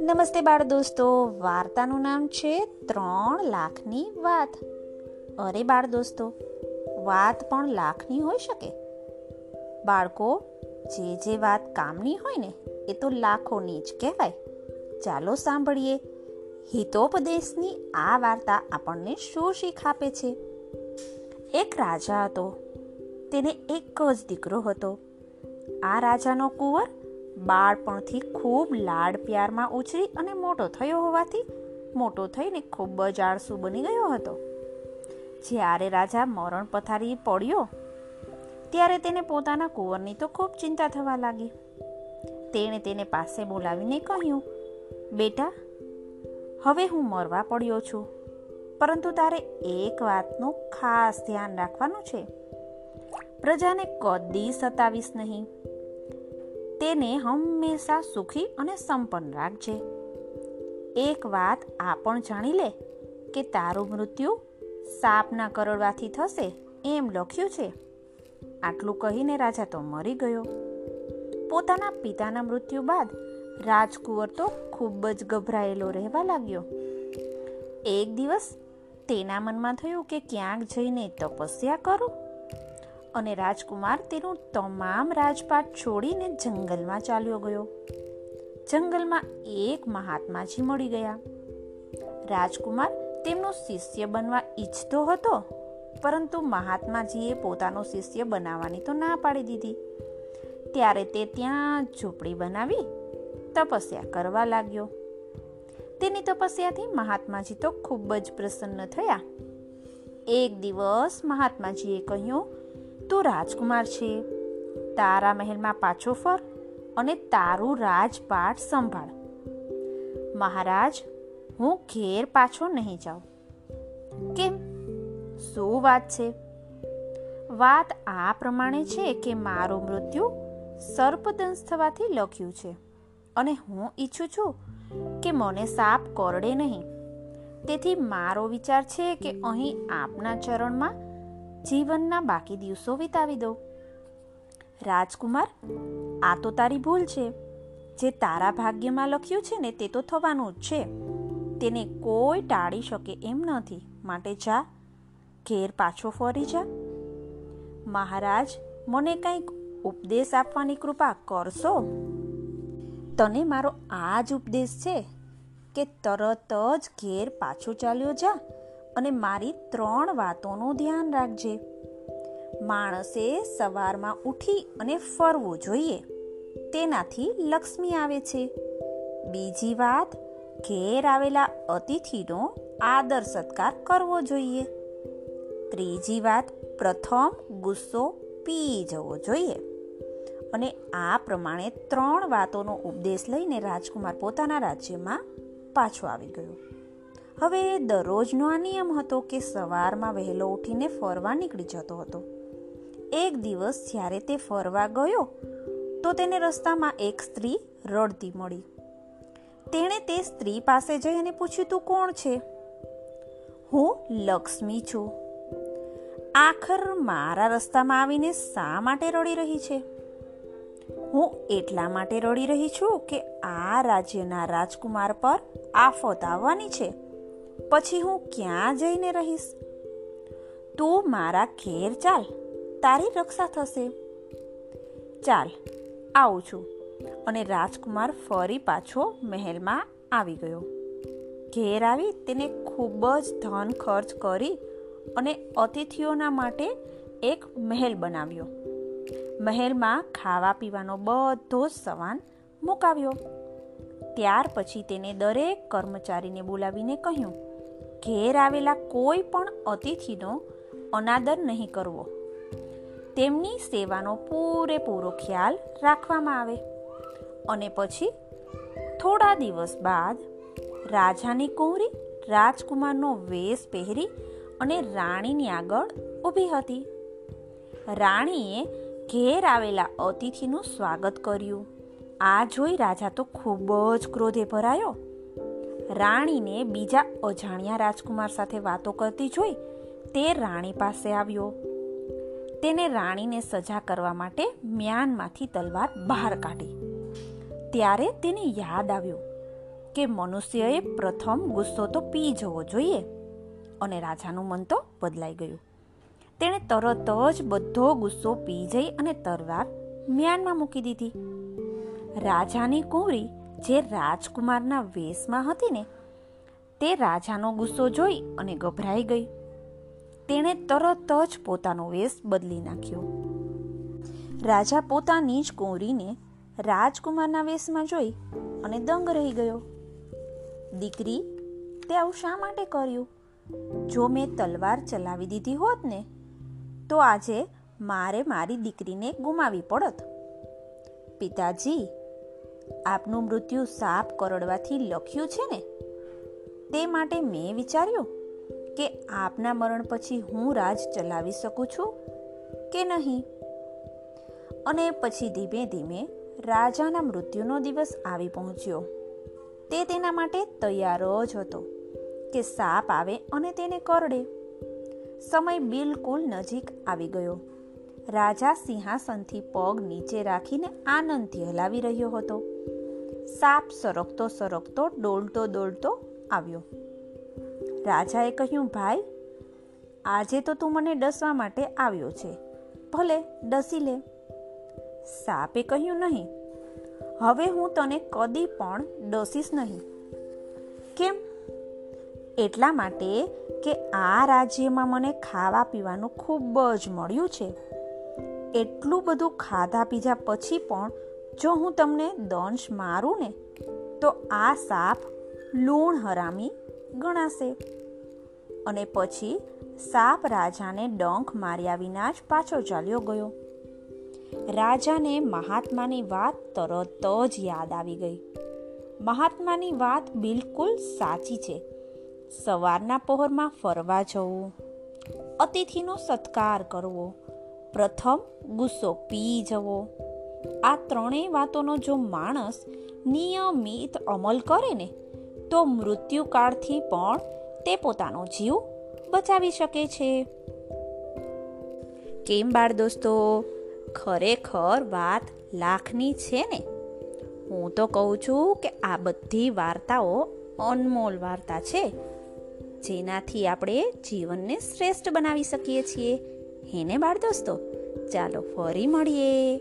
નમસ્તે બાળ દોસ્તો, વાર્તાનું નામ છે ત્રણ લાખની વાત. અરે બાળ દોસ્તો, વાત પણ લાખની હોઈ શકે? બાળકો, જે જે વાત કામની હોય ને, એ તો લાખોની જ કહેવાય. ચાલો સાંભળીએ. હિતોપદેશની આ વાર્તા આપણને શું શીખ આપે છે? એક રાજા હતો. તેને એક જ દીકરો હતો. આ રાજાનો કુંવર બાળપણથી ખૂબ લાડ પ્યારમાં ઉછરી અને મોટો થયો હોવાથી મોટો થઈને ખૂબ જ આળસુ બની ગયો હતો. જ્યારે રાજા મરણ પથારી પડ્યો, ત્યારે તેને પોતાના કુંવરની તો ખૂબ ચિંતા થવા લાગી. તેણે તેને પાસે બોલાવીને કહ્યું, બેટા, હવે હું મરવા પડ્યો છું, પરંતુ તારે એક વાતનું ખાસ ધ્યાન રાખવાનું છે. પ્રજાને કદી સતાવીશ નહીં. તેને હંમેશા સુખી અને સંપન્ન રાખજે. એક વાત આ પણ જાણી લે કે તારું મૃત્યુ સાપના કરડવાથી થશે એમ લખ્યું છે. આટલું કહીને રાજા તો મરી ગયો. પોતાના પિતાના મૃત્યુ બાદ રાજકુંવર તો ખૂબ જ ગભરાયેલો રહેવા લાગ્યો. એક દિવસ તેના મનમાં થયું કે ક્યાંક જઈને તપસ્યા કરું અને રાજકુમાર તેનું તમામ રાજપાટ છોડીને જંગલમાં ચાલ્યો ગયો. જંગલમાં એક મહાત્માજી મળી ગયા. રાજકુમાર તેમનો શિષ્ય બનવા ઈચ્છતો હતો, પરંતુ મહાત્માજીએ પોતાનો શિષ્ય બનાવવાની તો ના પાડી દીધી. ત્યારે તે ત્યાં ઝૂંપડી બનાવી તપસ્યા કરવા લાગ્યો. તેની તપસ્યાથી મહાત્માજી તો ખૂબ જ પ્રસન્ન થયા. એક દિવસ મહાત્માજીએ કહ્યું તું રાજકુમાર છે. તારા મહેલમાં પાછો ફર અને તારું રાજપાટ સંભાળ. મહારાજ, હું ઘેર પાછો નહીં જાઉં. કેમ? શું વાત છે? વાત આ પ્રમાણે છે કે મારું મૃત્યુ સર્પદંશ થવાથી લખ્યું છે અને હું ઈચ્છું છું કે મને સાપ કરડે નહીં. તેથી મારો વિચાર છે કે અહીં આપના ચરણમાં જીવનના બાકી દિવસો વિતાવી દો રાજકુમાર, આ તો તારી ભૂલ છે. જે તારા ભાગ્યમાં લખ્યું છે ને તે તો થવાનું જ છે. તેને કોઈ ટાળી શકે એમ નથી. માટે જા. ઘેર પાછો ફરી જા. મહારાજ, મને કંઈક ઉપદેશ આપવાની કૃપા કરશો? તને મારો આ જ ઉપદેશ છે કે તરત જ ઘેર પાછો ચાલ્યો જા. અને મારી ત્રણ વાતોનું ધ્યાન રાખજે. માણસે સવારમાં ઉઠી અને ફરવું જોઈએ. તેનાથી લક્ષ્મી આવે છે. બીજી વાત, ઘેર આવેલા અતિથિનો આદર સત્કાર કરવો જોઈએ. ત્રીજી વાત, પ્રથમ ગુસ્સો પી જવો જોઈએ. અને આ પ્રમાણે ત્રણ વાતોનો ઉપદેશ લઈને રાજકુમાર પોતાના રાજ્યમાં પાછો આવી ગયો. હવે દરરોજનો આ નિયમ હતો કે સવારમાં વહેલો ઉઠીને ફરવા નીકળી જતો હતો. એક દિવસ જ્યારે તે ફરવા ગયો, તો તેને રસ્તામાં એક સ્ત્રી રડતી મળી. તેણે તે સ્ત્રી પાસે જઈ અને પૂછ્યું, તું કોણ છે? હું લક્ષ્મી છું. આખર મારા રસ્તામાં આવીને શા માટે રડી રહી છે? હું એટલા માટે રડી રહી છું કે આ રાજ્યના રાજકુમાર પર આફત આવવાની છે. પછી હું ક્યાં જઈને રહીશ? તું મારા ઘેર ચાલ, તારી રક્ષા થશે. ચાલ, આવું છું. અને રાજકુમાર ફરી પાછો મહેલમાં આવી ગયો. ઘેર આવી તેને ખૂબ જ ધન ખર્ચ કરી અને અતિથિઓના માટે એક મહેલ બનાવ્યો. મહેલમાં ખાવા પીવાનો બધો જ સવાન મુકાવ્યો. ત્યાર પછી તેને દરેક કર્મચારીને બોલાવીને કહ્યું ઘેર આવેલા કોઈ પણ અતિથિનો અનાદર નહીં કરવો. તેમની સેવાનો પૂરેપૂરો ખ્યાલ રાખવામાં આવે. અને પછી થોડા દિવસ બાદ રાજાની કુંવરી રાજકુમારનો વેશ પહેરી અને રાણીની આગળ ઊભી હતી. રાણીએ ઘેર આવેલા અતિથિનું સ્વાગત કર્યું. આ જોઈ રાજા તો ખૂબ જ ક્રોધે ભરાયો. રાણીને બીજા અજાણ્યા રાજકુમાર સાથે વાતો કરતી જોઈ તે રાણી પાસે આવ્યો. તેને રાણીને સજા કરવા માટે મ્યાનમાંથી તલવાર બહાર કાઢી. ત્યારે તેને યાદ આવ્યું કે મનુષ્યએ પ્રથમ ગુસ્સો તો પી જવો જોઈએ અને રાજાનું મન તો બદલાઈ ગયું. તેણે તરત જ બધો ગુસ્સો પી જઈ અને તલવાર મ્યાનમાં મૂકી દીધી. રાજાની કુંવરી જે રાજકુમારના વેશમાં હતી ને, તે રાજાનો ગુસ્સો જોઈ અને ગભરાઈ ગઈ. તેણે તરત જ પોતાનો વેશ બદલી નાખ્યો. રાજા પોતાની જ કુંવરીને રાજકુમારના વેશમાં જોઈ અને દંગ રહી ગયો. દીકરી, તે આવું શા માટે કર્યું? જો મેં તલવાર ચલાવી દીધી હોત ને, તો આજે મારે મારી દીકરીને ગુમાવી પડત. પિતાજી આપનું મૃત્યુ સાપ કરડવાથી લખ્યું છે ને? તે માટે મેં વિચાર્યું કે આપના મરણ પછી હું રાજ ચલાવી શકું છું કે નહીં? અને પછી ધીમે ધીમે રાજાના મૃત્યુનો દિવસ આવી પહોંચ્યો. તે તેના માટે તૈયાર જ હતો કે સાપ આવે અને તેને કરડે. સમય બિલકુલ નજીક આવી ગયો. રાજા સિંહાસનથી પગ નીચે રાખીને આનંદથી હલાવી રહ્યો હતો. સાપ સરકતો સરકતો, ડોલતો દોડતો આવ્યો. રાજાએ કહ્યું, ભાઈ, આજે તો તું મને ડસવા માટે આવ્યો છે. ભલે, ડસી લે. સાપે કહ્યું, નહીં, હવે હું તને કદી પણ ડસીશ નહીં. કેમ? એટલા માટે કે આ રાજ્યમાં મને ખાવા પીવાનું ખૂબ જ મળ્યું છે. એટલું બધું ખાધા પીધા પછી પણ જો હું તમને દંશ મારું ને, તો આ સાપ લૂણ હરામી ગણાશે. અને પછી સાપ રાજાને ડંખ માર્યા વિના જ પાછો ચાલ્યો ગયો. રાજાને મહાત્માની વાત તરત જ યાદ આવી ગઈ. મહાત્માની વાત બિલકુલ સાચી છે. સવારના પહોરમાં ફરવા જવું, અતિથિનો સત્કાર કરવો, પ્રથમ ગુસ્સો પી જવો આ ત્રણેય વાતોનો જો માણસ નિયમિત અમલ કરે ને, તો મૃત્યુકાળથી પણ તે પોતાનો જીવ બચાવી શકે છે. કેમ બાળ દોસ્તો? ખરેખર વાત લાખની છે ને. હું તો કહું છું કે આ બધી વાર્તાઓ અનમોલ વાર્તા છે, જેનાથી આપણે જીવનને શ્રેષ્ઠ બનાવી શકીએ છીએ. હેને બાળ દોસ્તો? ચાલો ફરી મળીએ.